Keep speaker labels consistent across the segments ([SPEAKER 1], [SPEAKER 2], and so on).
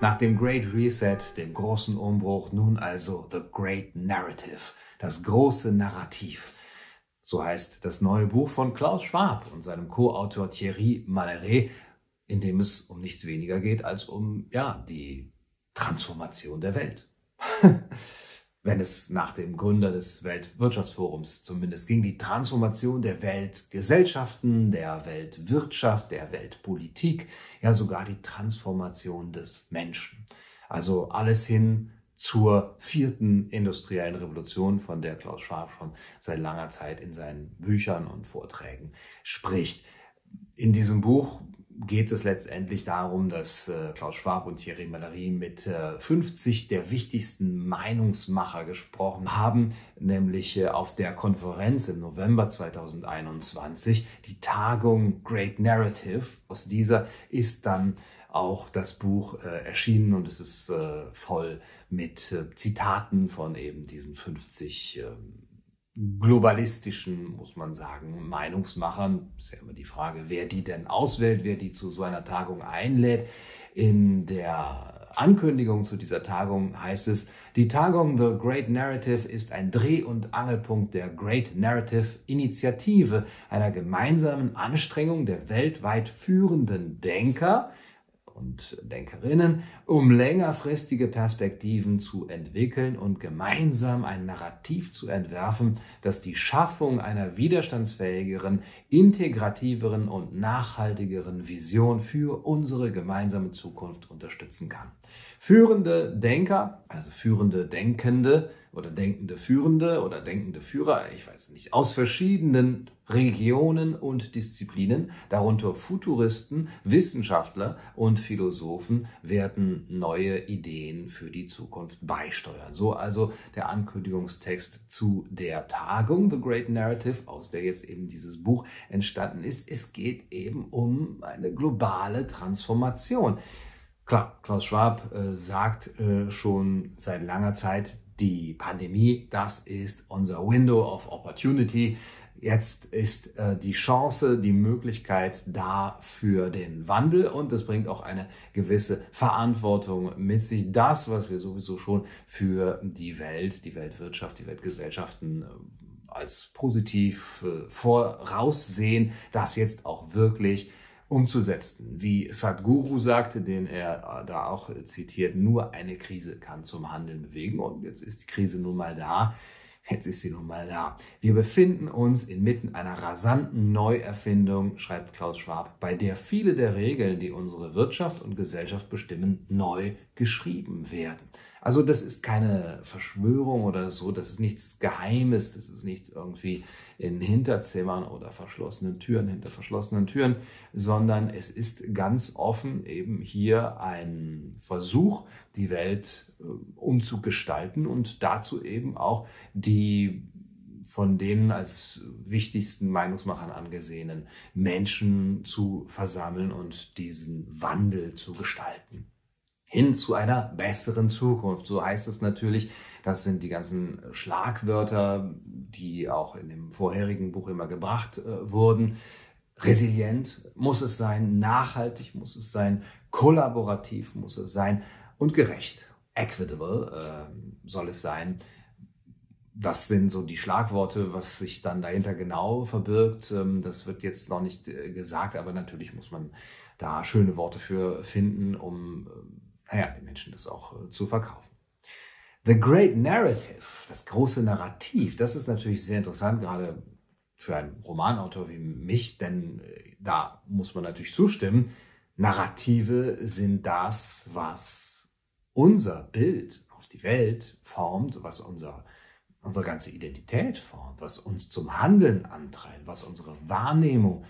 [SPEAKER 1] Nach dem Great Reset, dem großen Umbruch, nun also The Great Narrative, das große Narrativ. So heißt das neue Buch von Klaus Schwab und seinem Co-Autor Thierry Maleret, in dem es um nichts weniger geht als um, ja, die Transformation der Welt. wenn es nach dem Gründer des Weltwirtschaftsforums zumindest ging, die Transformation der Weltgesellschaften, der Weltwirtschaft, der Weltpolitik, ja sogar die Transformation des Menschen. Also alles hin zur vierten industriellen Revolution, von der Klaus Schwab schon seit langer Zeit in seinen Büchern und Vorträgen spricht. In diesem Buch geht es letztendlich darum, dass äh, Klaus Schwab und Thierry Mallery mit äh, 50 der wichtigsten Meinungsmacher gesprochen haben, nämlich äh, auf der Konferenz im November 2021, die Tagung Great Narrative. Aus dieser ist dann auch das Buch äh, erschienen und es ist äh, voll mit äh, Zitaten von eben diesen 50 globalistischen, muss man sagen, Meinungsmachern. Ist ja immer die Frage, wer die denn auswählt, wer die zu so einer Tagung einlädt. In der Ankündigung zu dieser Tagung heißt es, die Tagung The Great Narrative ist ein Dreh- und Angelpunkt der Great Narrative Initiative, einer gemeinsamen Anstrengung der weltweit führenden Denker, und Denkerinnen, um längerfristige Perspektiven zu entwickeln und gemeinsam ein Narrativ zu entwerfen, das die Schaffung einer widerstandsfähigeren, integrativeren und nachhaltigeren Vision für unsere gemeinsame Zukunft unterstützen kann. Führende Denker, also führende Denkende, oder denkende Führende oder denkende Führer, ich weiß nicht, aus verschiedenen Regionen und Disziplinen, darunter Futuristen, Wissenschaftler und Philosophen, werden neue Ideen für die Zukunft beisteuern. So also der Ankündigungstext zu der Tagung The Great Narrative, aus der jetzt eben dieses Buch entstanden ist. Es geht eben um eine globale Transformation. Klar, Klaus Schwab äh, sagt äh, schon seit langer Zeit, die Pandemie, das ist unser Window of Opportunity. Jetzt ist äh, die Chance, die Möglichkeit da für den Wandel und es bringt auch eine gewisse Verantwortung mit sich. Das, was wir sowieso schon für die Welt, die Weltwirtschaft, die Weltgesellschaften äh, als positiv äh, voraussehen, das jetzt auch wirklich umzusetzen. Wie Sadhguru sagte, den er äh, da auch zitiert, nur eine Krise kann zum Handeln bewegen. Und jetzt ist die Krise nun mal da. Jetzt ist sie nun mal da. Wir befinden uns inmitten einer rasanten Neuerfindung, schreibt Klaus Schwab, bei der viele der Regeln, die unsere Wirtschaft und Gesellschaft bestimmen, neu geschrieben werden. Also das ist keine Verschwörung oder so, das ist nichts Geheimes, das ist nichts irgendwie in Hinterzimmern oder verschlossenen Türen, hinter verschlossenen Türen, sondern es ist ganz offen eben hier ein Versuch, die Welt äh, umzugestalten und dazu eben auch die von denen als wichtigsten Meinungsmachern angesehenen Menschen zu versammeln und diesen Wandel zu gestalten hin zu einer besseren Zukunft. So heißt es natürlich. Das sind die ganzen Schlagwörter, die auch in dem vorherigen Buch immer gebracht äh, wurden. Resilient muss es sein, nachhaltig muss es sein, kollaborativ muss es sein und gerecht. Equitable äh, soll es sein. Das sind so die Schlagworte, was sich dann dahinter genau verbirgt. Ähm, das wird jetzt noch nicht äh, gesagt, aber natürlich muss man da schöne Worte für finden, um äh, naja, den Menschen das auch äh, zu verkaufen. The Great Narrative, das große Narrativ, das ist natürlich sehr interessant, gerade für einen Romanautor wie mich, denn äh, da muss man natürlich zustimmen, Narrative sind das, was unser Bild auf die Welt formt, was unser, unsere ganze Identität formt, was uns zum Handeln antreibt, was unsere Wahrnehmung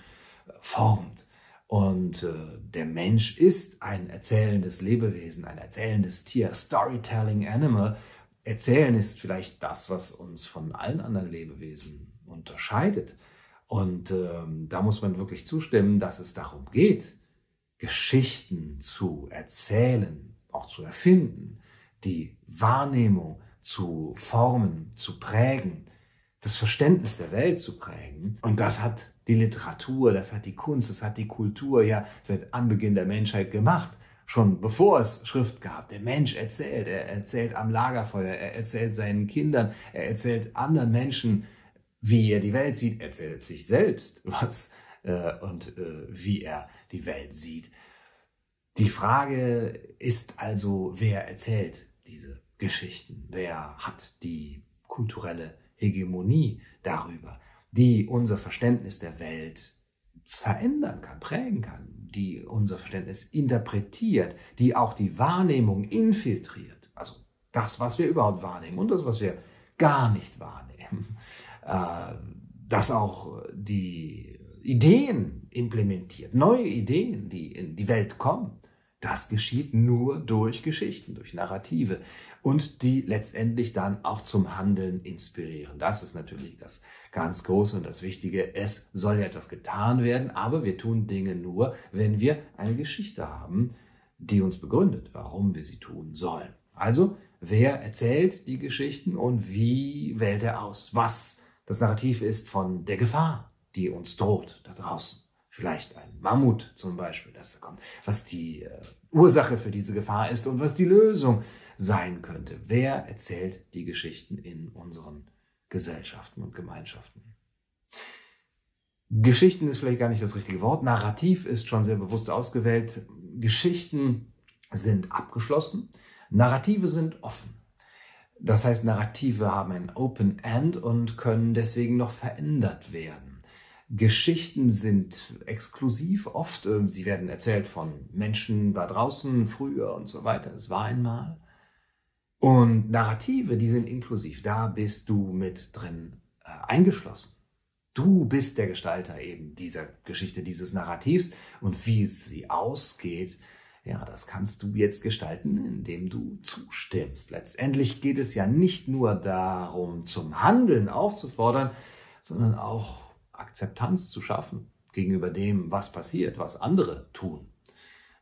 [SPEAKER 1] äh, formt. Und äh, der Mensch ist ein erzählendes Lebewesen, ein erzählendes Tier, Storytelling Animal. Erzählen ist vielleicht das, was uns von allen anderen Lebewesen unterscheidet. Und ähm, da muss man wirklich zustimmen, dass es darum geht, Geschichten zu erzählen, auch zu erfinden, die Wahrnehmung zu formen, zu prägen, das Verständnis der Welt zu prägen. Und das hat die Literatur, das hat die Kunst, das hat die Kultur ja seit Anbeginn der Menschheit gemacht. schon bevor es Schrift gab. Der Mensch erzählt, er erzählt am Lagerfeuer, er erzählt seinen Kindern, er erzählt anderen Menschen, wie er die Welt sieht, er erzählt sich selbst, was äh, und äh, wie er die Welt sieht. Die Frage ist also, wer erzählt diese Geschichten? Wer hat die kulturelle Hegemonie darüber, die unser Verständnis der Welt verändern kann, prägen kann, die unser Verständnis interpretiert, die auch die Wahrnehmung infiltriert. Also das, was wir überhaupt wahrnehmen und das, was wir gar nicht wahrnehmen. Äh, das auch die Ideen implementiert, neue Ideen, die in die Welt kommen. Das geschieht nur durch Geschichten, durch Narrative und die letztendlich dann auch zum Handeln inspirieren. Das ist natürlich das ganz Große und das Wichtige. Es soll ja etwas getan werden, aber wir tun Dinge nur, wenn wir eine Geschichte haben, die uns begründet, warum wir sie tun sollen. Also, wer erzählt die Geschichten und wie wählt er aus? Was das Narrativ ist von der Gefahr, die uns droht da draußen. Vielleicht ein Mammut zum Beispiel, das da kommt, was die äh, Ursache für diese Gefahr ist und was die Lösung sein könnte. Wer erzählt die Geschichten in unseren Gesellschaften und Gemeinschaften? Geschichten ist vielleicht gar nicht das richtige Wort. Narrativ ist schon sehr bewusst ausgewählt. Geschichten sind abgeschlossen. Narrative sind offen. Das heißt, Narrative haben ein Open End und können deswegen noch verändert werden. Geschichten sind exklusiv oft. Sie werden erzählt von Menschen da draußen, früher und so weiter. Es war einmal. Und Narrative, die sind inklusiv. Da bist du mit drin äh, eingeschlossen. Du bist der Gestalter eben dieser Geschichte, dieses Narrativs und wie es sie ausgeht. Ja, das kannst du jetzt gestalten, indem du zustimmst. Letztendlich geht es ja nicht nur darum, zum Handeln aufzufordern, sondern auch Akzeptanz zu schaffen gegenüber dem, was passiert, was andere tun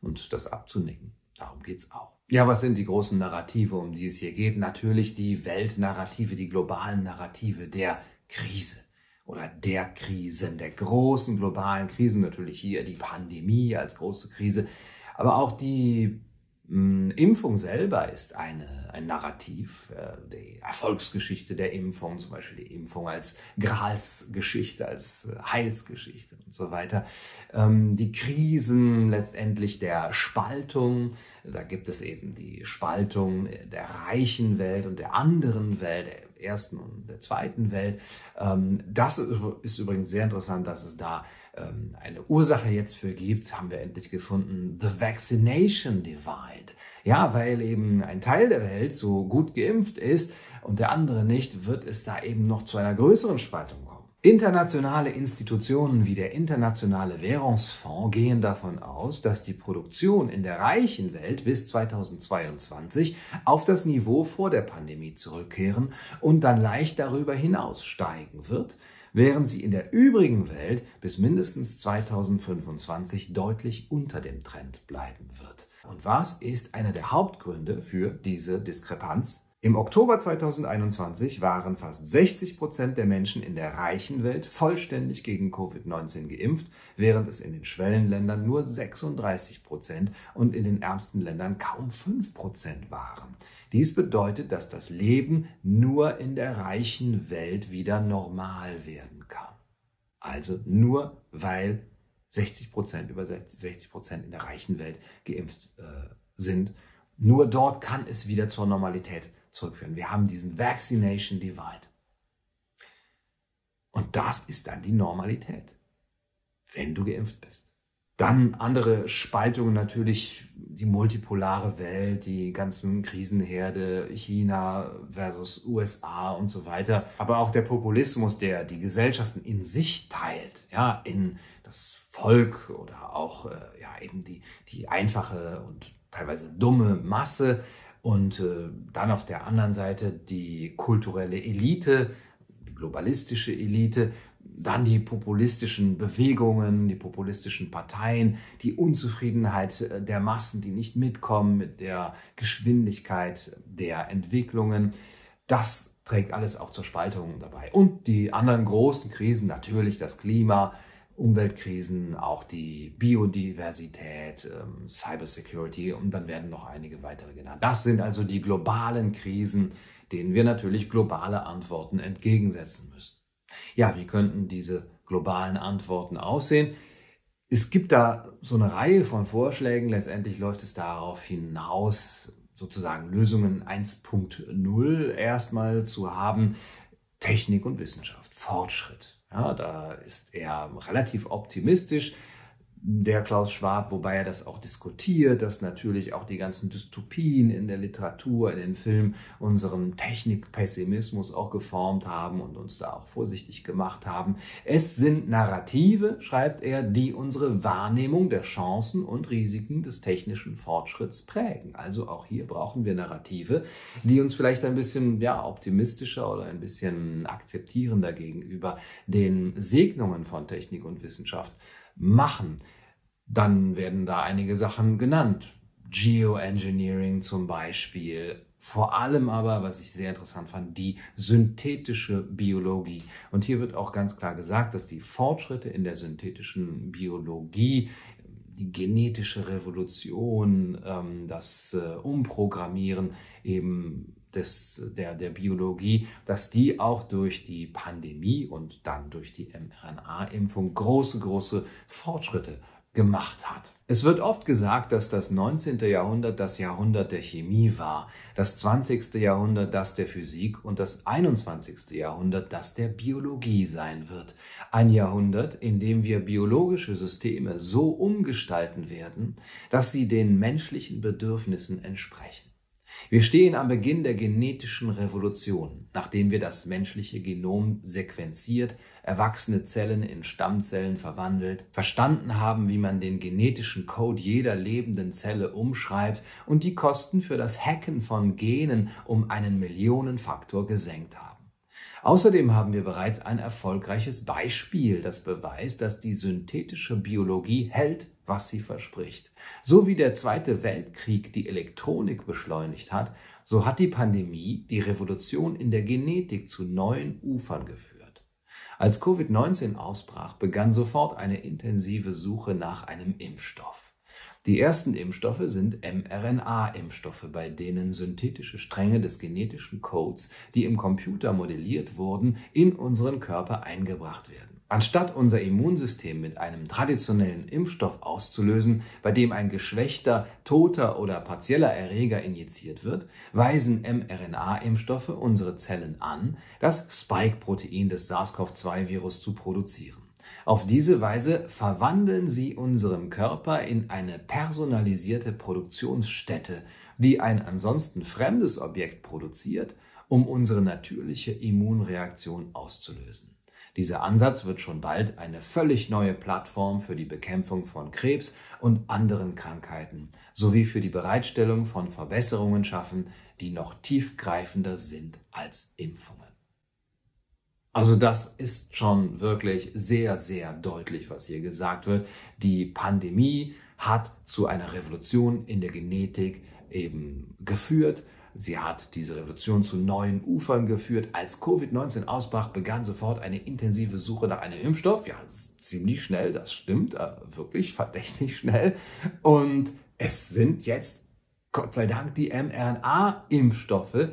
[SPEAKER 1] und das abzunicken. Darum geht's auch. Ja, was sind die großen Narrative, um die es hier geht? Natürlich die Weltnarrative, die globalen Narrative der Krise oder der Krisen, der großen globalen Krisen. Natürlich hier die Pandemie als große Krise, aber auch die Impfung selber ist eine, ein Narrativ, äh, die Erfolgsgeschichte der Impfung, zum Beispiel die Impfung als Gralsgeschichte, als äh, Heilsgeschichte und so weiter. Ähm, die Krisen letztendlich der Spaltung, da gibt es eben die Spaltung der reichen Welt und der anderen Welt, der ersten und der zweiten Welt. Ähm, das ist übrigens sehr interessant, dass es da ähm, eine Ursache jetzt für gibt, haben wir endlich gefunden, the vaccination divide. Ja, weil eben ein Teil der Welt so gut geimpft ist und der andere nicht, wird es da eben noch zu einer größeren Spaltung kommen. Internationale Institutionen wie der Internationale Währungsfonds gehen davon aus, dass die Produktion in der reichen Welt bis 2022 auf das Niveau vor der Pandemie zurückkehren und dann leicht darüber hinaus steigen wird, während sie in der übrigen Welt bis mindestens 2025 deutlich unter dem Trend bleiben wird. Und was ist einer der Hauptgründe für diese Diskrepanz? Im Oktober 2021 waren fast 60 Prozent der Menschen in der reichen Welt vollständig gegen Covid-19 geimpft, während es in den Schwellenländern nur 36 Prozent und in den ärmsten Ländern kaum 5 Prozent waren. Dies bedeutet, dass das Leben nur in der reichen Welt wieder normal werden kann. Also nur weil 60 Prozent, über 60 Prozent in der reichen Welt geimpft äh, sind. Nur dort kann es wieder zur Normalität zurückführen. Wir haben diesen Vaccination Divide. Und das ist dann die Normalität, wenn du geimpft bist. Dann andere Spaltungen natürlich, die multipolare Welt, die ganzen Krisenherde, China versus USA und so weiter. Aber auch der Populismus, der die Gesellschaften in sich teilt, ja, in das Volk oder auch äh, ja, eben die, die einfache und teilweise dumme Masse. Und äh, dann auf der anderen Seite die kulturelle Elite, die globalistische Elite, dann die populistischen Bewegungen, die populistischen Parteien, die Unzufriedenheit äh, der Massen, die nicht mitkommen mit der Geschwindigkeit der Entwicklungen. Das trägt alles auch zur Spaltung dabei. Und die anderen großen Krisen, natürlich das Klima Umweltkrisen, auch die Biodiversität, ähm, Cybersecurity und dann werden noch einige weitere genannt. Das sind also die globalen Krisen, denen wir natürlich globale Antworten entgegensetzen müssen. Ja, wie könnten diese globalen Antworten aussehen? Es gibt da so eine Reihe von Vorschlägen. Letztendlich läuft es darauf hinaus, sozusagen Lösungen 1.0 erstmal zu haben. Technik und Wissenschaft, Fortschritt. Ja, da ist er relativ optimistisch der Klaus Schwab, wobei er das auch diskutiert, dass natürlich auch die ganzen Dystopien in der Literatur, in den Filmen unseren Technikpessimismus auch geformt haben und uns da auch vorsichtig gemacht haben. Es sind Narrative, schreibt er, die unsere Wahrnehmung der Chancen und Risiken des technischen Fortschritts prägen. Also auch hier brauchen wir Narrative, die uns vielleicht ein bisschen ja, optimistischer oder ein bisschen akzeptierender gegenüber den Segnungen von Technik und Wissenschaft machen. Dann werden da einige Sachen genannt. Geoengineering zum Beispiel. Vor allem aber, was ich sehr interessant fand, die synthetische Biologie. Und hier wird auch ganz klar gesagt, dass die Fortschritte in der synthetischen Biologie, die genetische Revolution, ähm, das äh, Umprogrammieren eben des, der, der Biologie, dass die auch durch die Pandemie und dann durch die mRNA-Impfung große, große Fortschritte gemacht hat. Es wird oft gesagt, dass das 19. Jahrhundert das Jahrhundert der Chemie war, das 20. Jahrhundert das der Physik und das 21. Jahrhundert das der Biologie sein wird. Ein Jahrhundert, in dem wir biologische Systeme so umgestalten werden, dass sie den menschlichen Bedürfnissen entsprechen. Wir stehen am Beginn der genetischen Revolution, nachdem wir das menschliche Genom sequenziert, erwachsene Zellen in Stammzellen verwandelt, verstanden haben, wie man den genetischen Code jeder lebenden Zelle umschreibt und die Kosten für das Hacken von Genen um einen Millionenfaktor gesenkt haben. Außerdem haben wir bereits ein erfolgreiches Beispiel, das beweist, dass die synthetische Biologie hält, was sie verspricht. So wie der Zweite Weltkrieg die Elektronik beschleunigt hat, so hat die Pandemie die Revolution in der Genetik zu neuen Ufern geführt. Als Covid-19 ausbrach, begann sofort eine intensive Suche nach einem Impfstoff. Die ersten Impfstoffe sind mRNA-Impfstoffe, bei denen synthetische Stränge des genetischen Codes, die im Computer modelliert wurden, in unseren Körper eingebracht werden. Anstatt unser Immunsystem mit einem traditionellen Impfstoff auszulösen, bei dem ein geschwächter, toter oder partieller Erreger injiziert wird, weisen mRNA-Impfstoffe unsere Zellen an, das Spike-Protein des SARS-CoV-2-Virus zu produzieren. Auf diese Weise verwandeln sie unseren Körper in eine personalisierte Produktionsstätte, die ein ansonsten fremdes Objekt produziert, um unsere natürliche Immunreaktion auszulösen. Dieser Ansatz wird schon bald eine völlig neue Plattform für die Bekämpfung von Krebs und anderen Krankheiten sowie für die Bereitstellung von Verbesserungen schaffen, die noch tiefgreifender sind als Impfungen. Also das ist schon wirklich sehr, sehr deutlich, was hier gesagt wird. Die Pandemie hat zu einer Revolution in der Genetik eben geführt. Sie hat diese Revolution zu neuen Ufern geführt. Als Covid-19 ausbrach, begann sofort eine intensive Suche nach einem Impfstoff. Ja, ziemlich schnell, das stimmt, äh, wirklich verdächtig schnell. Und es sind jetzt, Gott sei Dank, die mRNA-Impfstoffe,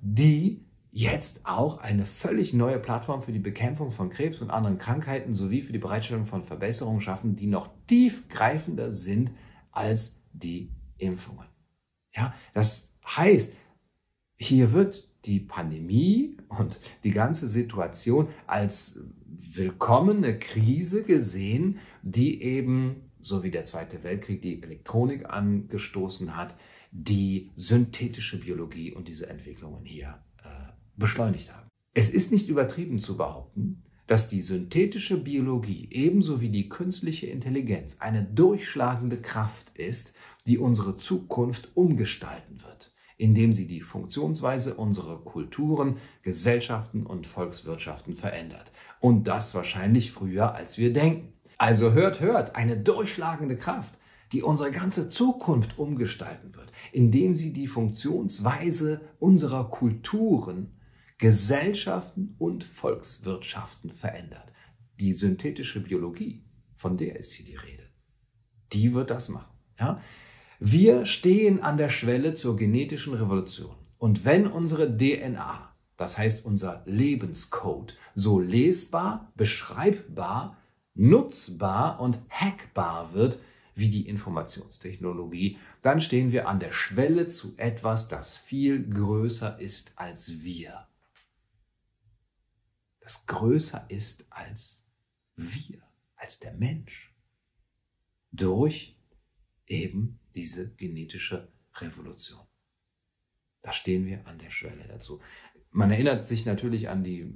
[SPEAKER 1] die jetzt auch eine völlig neue Plattform für die Bekämpfung von Krebs und anderen Krankheiten sowie für die Bereitstellung von Verbesserungen schaffen, die noch tiefgreifender sind als die Impfungen. Ja, das heißt, hier wird die Pandemie und die ganze Situation als willkommene Krise gesehen, die eben, so wie der Zweite Weltkrieg die Elektronik angestoßen hat, die synthetische Biologie und diese Entwicklungen hier beschleunigt haben. Es ist nicht übertrieben zu behaupten, dass die synthetische Biologie ebenso wie die künstliche Intelligenz eine durchschlagende Kraft ist, die unsere Zukunft umgestalten wird, indem sie die Funktionsweise unserer Kulturen, Gesellschaften und Volkswirtschaften verändert. Und das wahrscheinlich früher, als wir denken. Also hört, hört, eine durchschlagende Kraft, die unsere ganze Zukunft umgestalten wird, indem sie die Funktionsweise unserer Kulturen Gesellschaften und Volkswirtschaften verändert. die synthetische Biologie, von der ist hier die Rede. Die wird das machen. Ja? Wir stehen an der Schwelle zur genetischen Revolution. Und wenn unsere DNA, das heißt unser Lebenscode, so lesbar, beschreibbar, nutzbar und hackbar wird wie die Informationstechnologie, dann stehen wir an der Schwelle zu etwas, das viel größer ist als wir. Das größer ist als wir, als der Mensch. Durch eben diese genetische Revolution. Da stehen wir an der Schwelle dazu. Man erinnert sich natürlich an die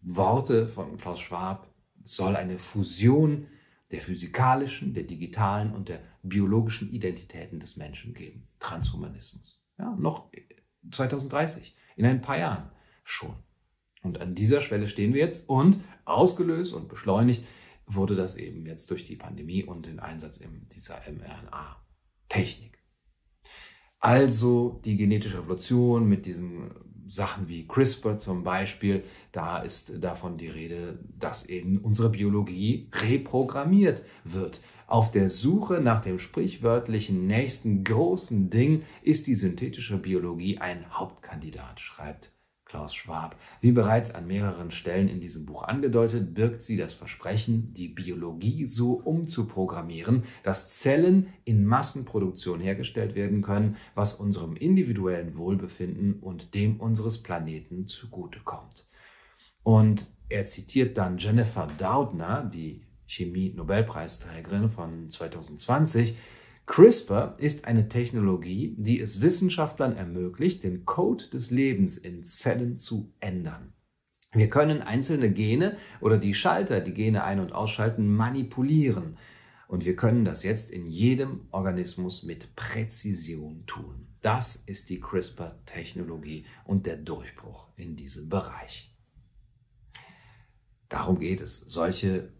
[SPEAKER 1] Worte von Klaus Schwab. Es soll eine Fusion der physikalischen, der digitalen und der biologischen Identitäten des Menschen geben. Transhumanismus. Ja, noch 2030, in ein paar Jahren schon. Und an dieser Schwelle stehen wir jetzt und ausgelöst und beschleunigt wurde das eben jetzt durch die Pandemie und den Einsatz dieser mRNA-Technik. Also die genetische Revolution mit diesen Sachen wie CRISPR zum Beispiel, da ist davon die Rede, dass eben unsere Biologie reprogrammiert wird. Auf der Suche nach dem sprichwörtlichen nächsten großen Ding ist die synthetische Biologie ein Hauptkandidat, schreibt Klaus Schwab. Wie bereits an mehreren Stellen in diesem Buch angedeutet, birgt sie das Versprechen, die Biologie so umzuprogrammieren, dass Zellen in Massenproduktion hergestellt werden können, was unserem individuellen Wohlbefinden und dem unseres Planeten zugutekommt. Und er zitiert dann Jennifer Doudna, die Chemie-Nobelpreisträgerin von 2020, CRISPR ist eine Technologie, die es Wissenschaftlern ermöglicht, den Code des Lebens in Zellen zu ändern. Wir können einzelne Gene oder die Schalter, die Gene ein- und ausschalten, manipulieren. Und wir können das jetzt in jedem Organismus mit Präzision tun. Das ist die CRISPR-Technologie und der Durchbruch in diesem Bereich. Darum geht es, solche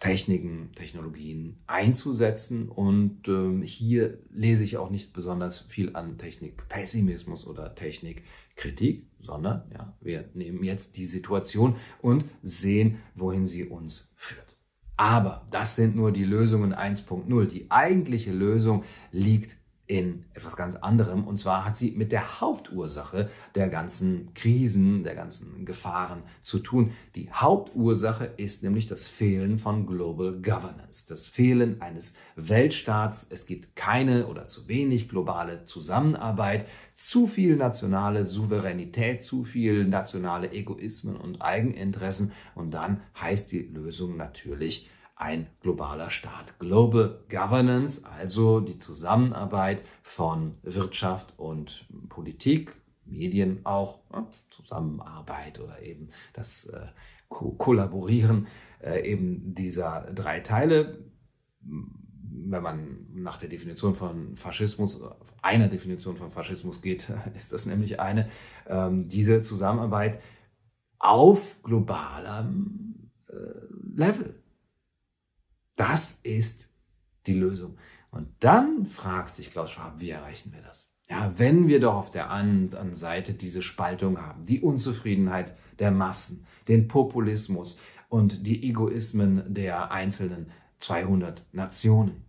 [SPEAKER 1] Techniken, Technologien einzusetzen. Und ähm, hier lese ich auch nicht besonders viel an Technikpessimismus oder Technikkritik, sondern ja, wir nehmen jetzt die Situation und sehen, wohin sie uns führt. Aber das sind nur die Lösungen 1.0. Die eigentliche Lösung liegt in etwas ganz anderem. Und zwar hat sie mit der Hauptursache der ganzen Krisen, der ganzen Gefahren zu tun. Die Hauptursache ist nämlich das Fehlen von Global Governance, das Fehlen eines Weltstaats. Es gibt keine oder zu wenig globale Zusammenarbeit, zu viel nationale Souveränität, zu viel nationale Egoismen und Eigeninteressen. Und dann heißt die Lösung natürlich, ein globaler Staat. Global Governance, also die Zusammenarbeit von Wirtschaft und Politik, Medien auch, ja, Zusammenarbeit oder eben das äh, Ko Kollaborieren äh, eben dieser drei Teile. Wenn man nach der Definition von Faschismus, einer Definition von Faschismus geht, ist das nämlich eine, ähm, diese Zusammenarbeit auf globalem äh, Level. Das ist die Lösung. Und dann fragt sich Klaus Schwab, wie erreichen wir das? Ja, wenn wir doch auf der anderen Seite diese Spaltung haben, die Unzufriedenheit der Massen, den Populismus und die Egoismen der einzelnen 200 Nationen.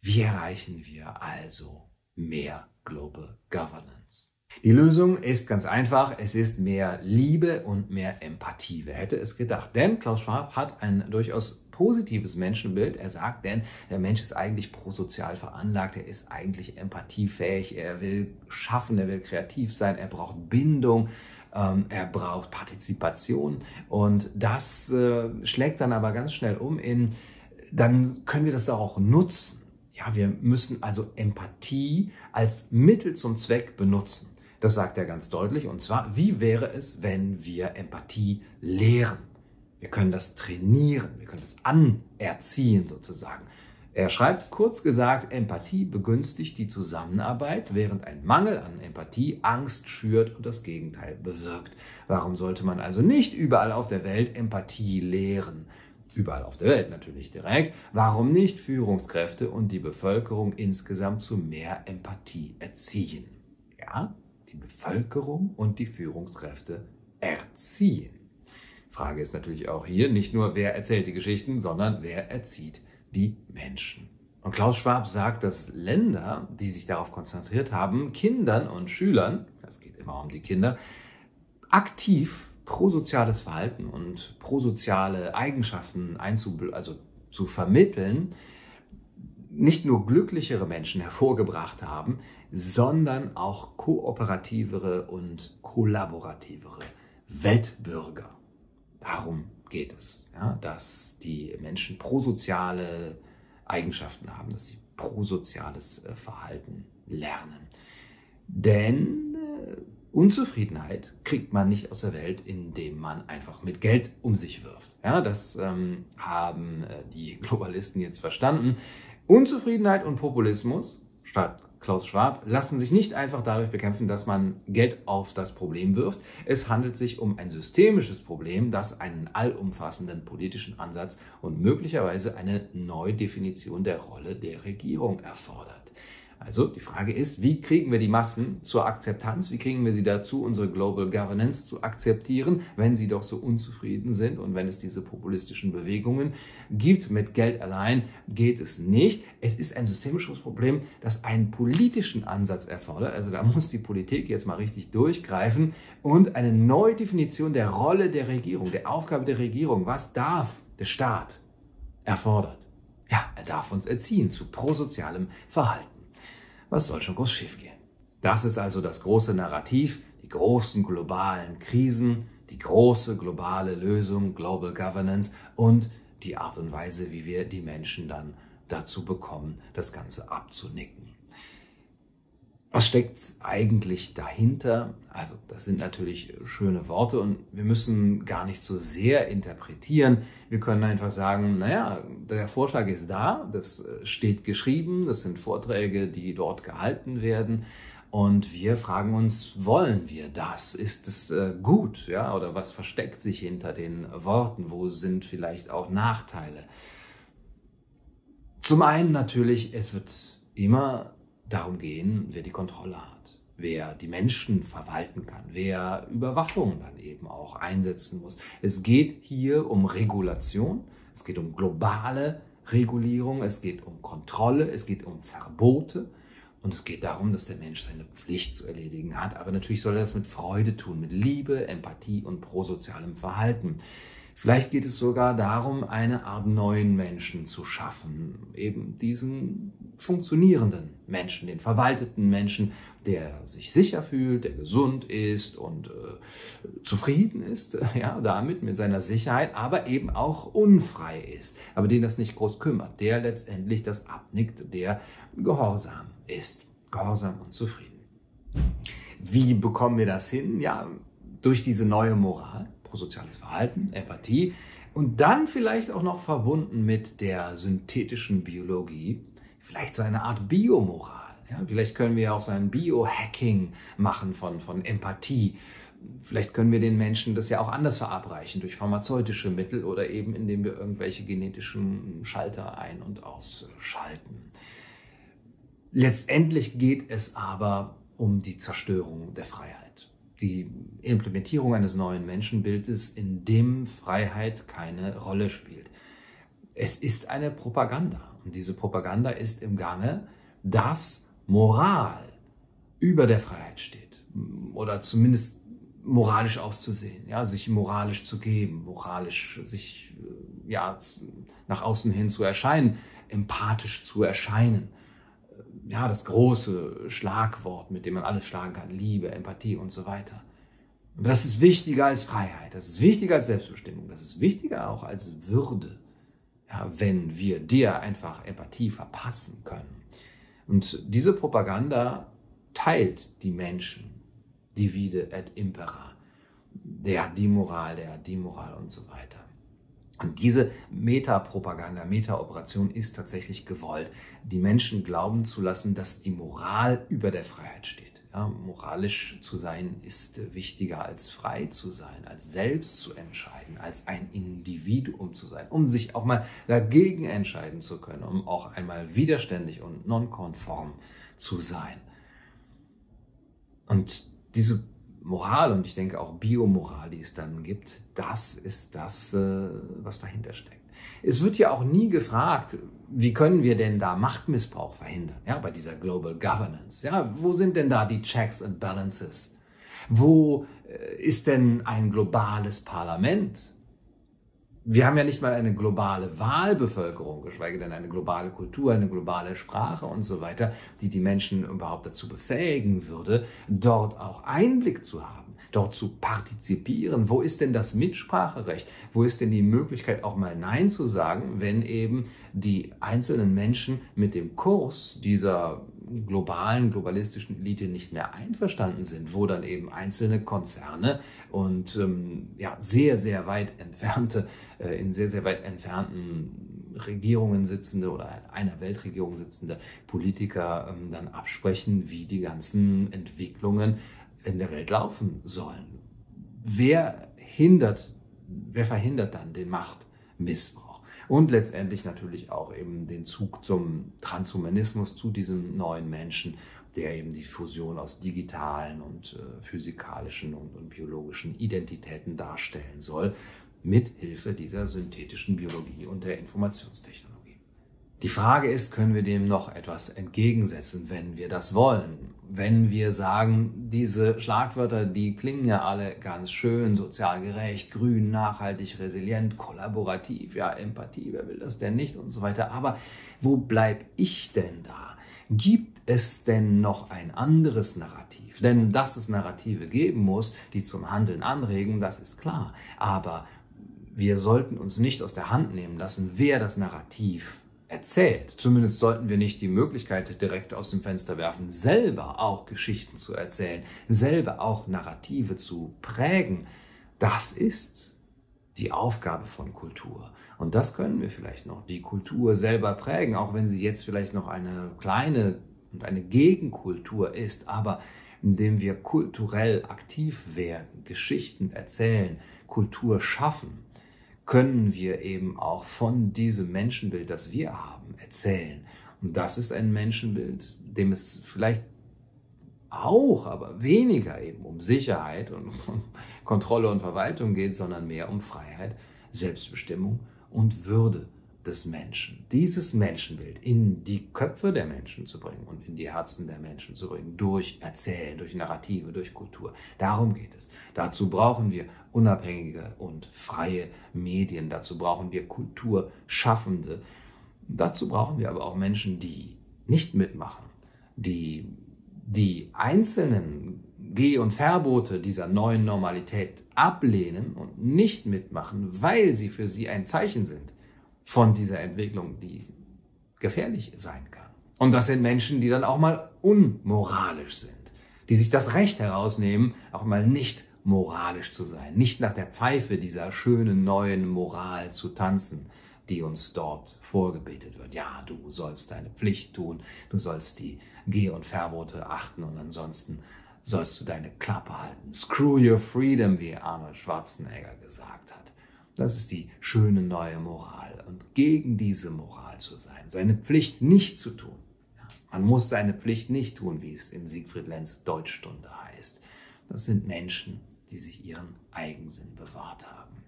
[SPEAKER 1] Wie erreichen wir also mehr Global Governance? Die Lösung ist ganz einfach. Es ist mehr Liebe und mehr Empathie. Wer hätte es gedacht? Denn Klaus Schwab hat ein durchaus positives Menschenbild. Er sagt denn, der Mensch ist eigentlich prosozial veranlagt, er ist eigentlich empathiefähig, er will schaffen, er will kreativ sein, er braucht Bindung, ähm, er braucht Partizipation und das äh, schlägt dann aber ganz schnell um in, dann können wir das auch nutzen. Ja, wir müssen also Empathie als Mittel zum Zweck benutzen. Das sagt er ganz deutlich. Und zwar, wie wäre es, wenn wir Empathie lehren? Wir können das trainieren, wir können das anerziehen sozusagen. Er schreibt kurz gesagt, Empathie begünstigt die Zusammenarbeit, während ein Mangel an Empathie Angst schürt und das Gegenteil bewirkt. Warum sollte man also nicht überall auf der Welt Empathie lehren? Überall auf der Welt natürlich direkt. Warum nicht Führungskräfte und die Bevölkerung insgesamt zu mehr Empathie erziehen? Ja, die Bevölkerung und die Führungskräfte erziehen. Frage ist natürlich auch hier nicht nur, wer erzählt die Geschichten, sondern wer erzieht die Menschen. Und Klaus Schwab sagt, dass Länder, die sich darauf konzentriert haben, Kindern und Schülern, es geht immer um die Kinder, aktiv prosoziales Verhalten und prosoziale Eigenschaften einzu, also zu vermitteln, nicht nur glücklichere Menschen hervorgebracht haben, sondern auch kooperativere und kollaborativere Weltbürger. Darum geht es, ja, dass die Menschen prosoziale Eigenschaften haben, dass sie prosoziales äh, Verhalten lernen. Denn äh, Unzufriedenheit kriegt man nicht aus der Welt, indem man einfach mit Geld um sich wirft. Ja, das ähm, haben äh, die Globalisten jetzt verstanden. Unzufriedenheit und Populismus statt Klaus Schwab, lassen sich nicht einfach dadurch bekämpfen, dass man Geld auf das Problem wirft. Es handelt sich um ein systemisches Problem, das einen allumfassenden politischen Ansatz und möglicherweise eine Neudefinition der Rolle der Regierung erfordert. Also die Frage ist, wie kriegen wir die Massen zur Akzeptanz? Wie kriegen wir sie dazu, unsere Global Governance zu akzeptieren, wenn sie doch so unzufrieden sind und wenn es diese populistischen Bewegungen gibt? Mit Geld allein geht es nicht. Es ist ein systemisches Problem, das einen politischen Ansatz erfordert. Also da muss die Politik jetzt mal richtig durchgreifen und eine Neudefinition der Rolle der Regierung, der Aufgabe der Regierung. Was darf der Staat erfordert? Ja, er darf uns erziehen zu prosozialem Verhalten was soll schon groß schief gehen? Das ist also das große Narrativ, die großen globalen Krisen, die große globale Lösung, Global Governance und die Art und Weise, wie wir die Menschen dann dazu bekommen, das Ganze abzunicken. Was steckt eigentlich dahinter? Also, das sind natürlich schöne Worte und wir müssen gar nicht so sehr interpretieren. Wir können einfach sagen, naja, der Vorschlag ist da, das äh, steht geschrieben, das sind Vorträge, die dort gehalten werden. Und wir fragen uns, wollen wir das? Ist es äh, gut? Ja? Oder was versteckt sich hinter den Worten? Wo sind vielleicht auch Nachteile? Zum einen natürlich, es wird immer darum gehen, wer die Kontrolle hat, wer die Menschen verwalten kann, wer Überwachung dann eben auch einsetzen muss. Es geht hier um Regulation, es geht um globale Regulierung, es geht um Kontrolle, es geht um Verbote und es geht darum, dass der Mensch seine Pflicht zu erledigen hat. Aber natürlich soll er das mit Freude tun, mit Liebe, Empathie und prosozialem Verhalten. Vielleicht geht es sogar darum, eine Art neuen Menschen zu schaffen, eben diesen funktionierenden Menschen, den verwalteten Menschen, der sich sicher fühlt, der gesund ist und äh, zufrieden ist, ja, damit mit seiner Sicherheit, aber eben auch unfrei ist, aber den das nicht groß kümmert, der letztendlich das abnickt, der gehorsam ist, gehorsam und zufrieden. Wie bekommen wir das hin? Ja, durch diese neue Moral prosoziales Verhalten, Empathie und dann vielleicht auch noch verbunden mit der synthetischen Biologie, vielleicht so eine Art Biomoral. Ja, vielleicht können wir auch so ein Biohacking machen von, von Empathie. Vielleicht können wir den Menschen das ja auch anders verabreichen, durch pharmazeutische Mittel oder eben indem wir irgendwelche genetischen Schalter ein- und ausschalten. Letztendlich geht es aber um die Zerstörung der Freiheit die Implementierung eines neuen Menschenbildes, in dem Freiheit keine Rolle spielt. Es ist eine Propaganda. Und diese Propaganda ist im Gange, dass Moral über der Freiheit steht. Oder zumindest moralisch auszusehen, ja, sich moralisch zu geben, moralisch sich ja nach außen hin zu erscheinen, empathisch zu erscheinen ja, das große Schlagwort, mit dem man alles schlagen kann, Liebe, Empathie und so weiter. Aber das ist wichtiger als Freiheit, das ist wichtiger als Selbstbestimmung, das ist wichtiger auch als Würde, ja, wenn wir dir einfach Empathie verpassen können. Und diese Propaganda teilt die Menschen, divide et impera, der die Moral, der die Moral und so weiter. Und diese Metapropaganda, Metaoperation ist tatsächlich gewollt, die Menschen glauben zu lassen, dass die Moral über der Freiheit steht. Ja, moralisch zu sein ist wichtiger als frei zu sein, als selbst zu entscheiden, als ein Individuum zu sein, um sich auch mal dagegen entscheiden zu können, um auch einmal widerständig und nonkonform zu sein. Und diese Moral und ich denke auch Biomoral, die es dann gibt, das ist das, äh, was dahinter steckt. Es wird ja auch nie gefragt, wie können wir denn da Machtmissbrauch verhindern? Ja, bei dieser Global Governance. Ja, wo sind denn da die Checks and Balances? Wo äh, ist denn ein globales Parlament? Wir haben ja nicht mal eine globale Wahlbevölkerung, geschweige denn eine globale Kultur, eine globale Sprache und so weiter, die die Menschen überhaupt dazu befähigen würde, dort auch Einblick zu haben dort zu partizipieren. Wo ist denn das Mitspracherecht? Wo ist denn die Möglichkeit, auch mal Nein zu sagen, wenn eben die einzelnen Menschen mit dem Kurs dieser globalen, globalistischen Elite nicht mehr einverstanden sind, wo dann eben einzelne Konzerne und ähm, ja, sehr, sehr weit entfernte, äh, in sehr, sehr weit entfernten Regierungen sitzende oder einer Weltregierung sitzende Politiker ähm, dann absprechen, wie die ganzen Entwicklungen in der Welt laufen sollen. Wer hindert, wer verhindert dann den Machtmissbrauch? Und letztendlich natürlich auch eben den Zug zum Transhumanismus, zu diesem neuen Menschen, der eben die Fusion aus digitalen und äh, physikalischen und, und biologischen Identitäten darstellen soll, mit Hilfe dieser synthetischen Biologie und der Informationstechnologie. Die Frage ist, können wir dem noch etwas entgegensetzen, wenn wir das wollen? Wenn wir sagen, diese Schlagwörter, die klingen ja alle ganz schön, sozial gerecht, grün, nachhaltig, resilient, kollaborativ, ja, Empathie, wer will das denn nicht und so weiter. Aber wo bleib ich denn da? Gibt es denn noch ein anderes Narrativ? Denn dass es Narrative geben muss, die zum Handeln anregen, das ist klar. Aber wir sollten uns nicht aus der Hand nehmen lassen, wer das Narrativ erzählt. Zumindest sollten wir nicht die Möglichkeit direkt aus dem Fenster werfen, selber auch Geschichten zu erzählen, selber auch Narrative zu prägen. Das ist die Aufgabe von Kultur. Und das können wir vielleicht noch, die Kultur selber prägen, auch wenn sie jetzt vielleicht noch eine kleine und eine Gegenkultur ist, aber indem wir kulturell aktiv werden, Geschichten erzählen, Kultur schaffen, können wir eben auch von diesem Menschenbild, das wir haben, erzählen. Und das ist ein Menschenbild, dem es vielleicht auch, aber weniger eben um Sicherheit und um Kontrolle und Verwaltung geht, sondern mehr um Freiheit, Selbstbestimmung und Würde des Menschen, dieses Menschenbild in die Köpfe der Menschen zu bringen und in die Herzen der Menschen zu bringen, durch Erzählen, durch Narrative, durch Kultur. Darum geht es. Dazu brauchen wir unabhängige und freie Medien, dazu brauchen wir Kulturschaffende, dazu brauchen wir aber auch Menschen, die nicht mitmachen, die die einzelnen Geh- und Verbote dieser neuen Normalität ablehnen und nicht mitmachen, weil sie für sie ein Zeichen sind von dieser Entwicklung, die gefährlich sein kann. Und das sind Menschen, die dann auch mal unmoralisch sind, die sich das Recht herausnehmen, auch mal nicht moralisch zu sein, nicht nach der Pfeife dieser schönen neuen Moral zu tanzen, die uns dort vorgebetet wird. Ja, du sollst deine Pflicht tun, du sollst die Geh- und Verbote achten und ansonsten sollst du deine Klappe halten. Screw your freedom, wie Arnold Schwarzenegger gesagt hat. Das ist die schöne neue Moral. Und gegen diese Moral zu sein, seine Pflicht nicht zu tun. Man muss seine Pflicht nicht tun, wie es in Siegfried Lenz Deutschstunde heißt. Das sind Menschen, die sich ihren Eigensinn bewahrt haben.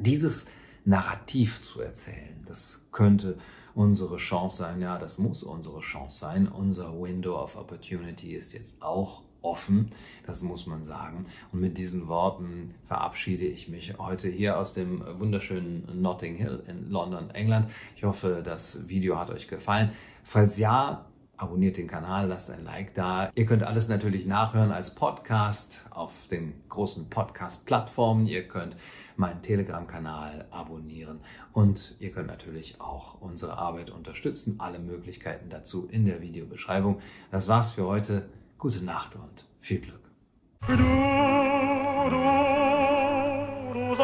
[SPEAKER 1] Dieses Narrativ zu erzählen, das könnte unsere Chance sein, ja, das muss unsere Chance sein. Unser Window of Opportunity ist jetzt auch offen, das muss man sagen. Und mit diesen Worten verabschiede ich mich heute hier aus dem wunderschönen Notting Hill in London, England. Ich hoffe, das Video hat euch gefallen. Falls ja, abonniert den Kanal, lasst ein Like da. Ihr könnt alles natürlich nachhören als Podcast auf den großen Podcast-Plattformen. Ihr könnt meinen Telegram-Kanal abonnieren und ihr könnt natürlich auch unsere Arbeit unterstützen. Alle Möglichkeiten dazu in der Videobeschreibung. Das war's für heute. Gute Nacht und viel Glück. Du, du, du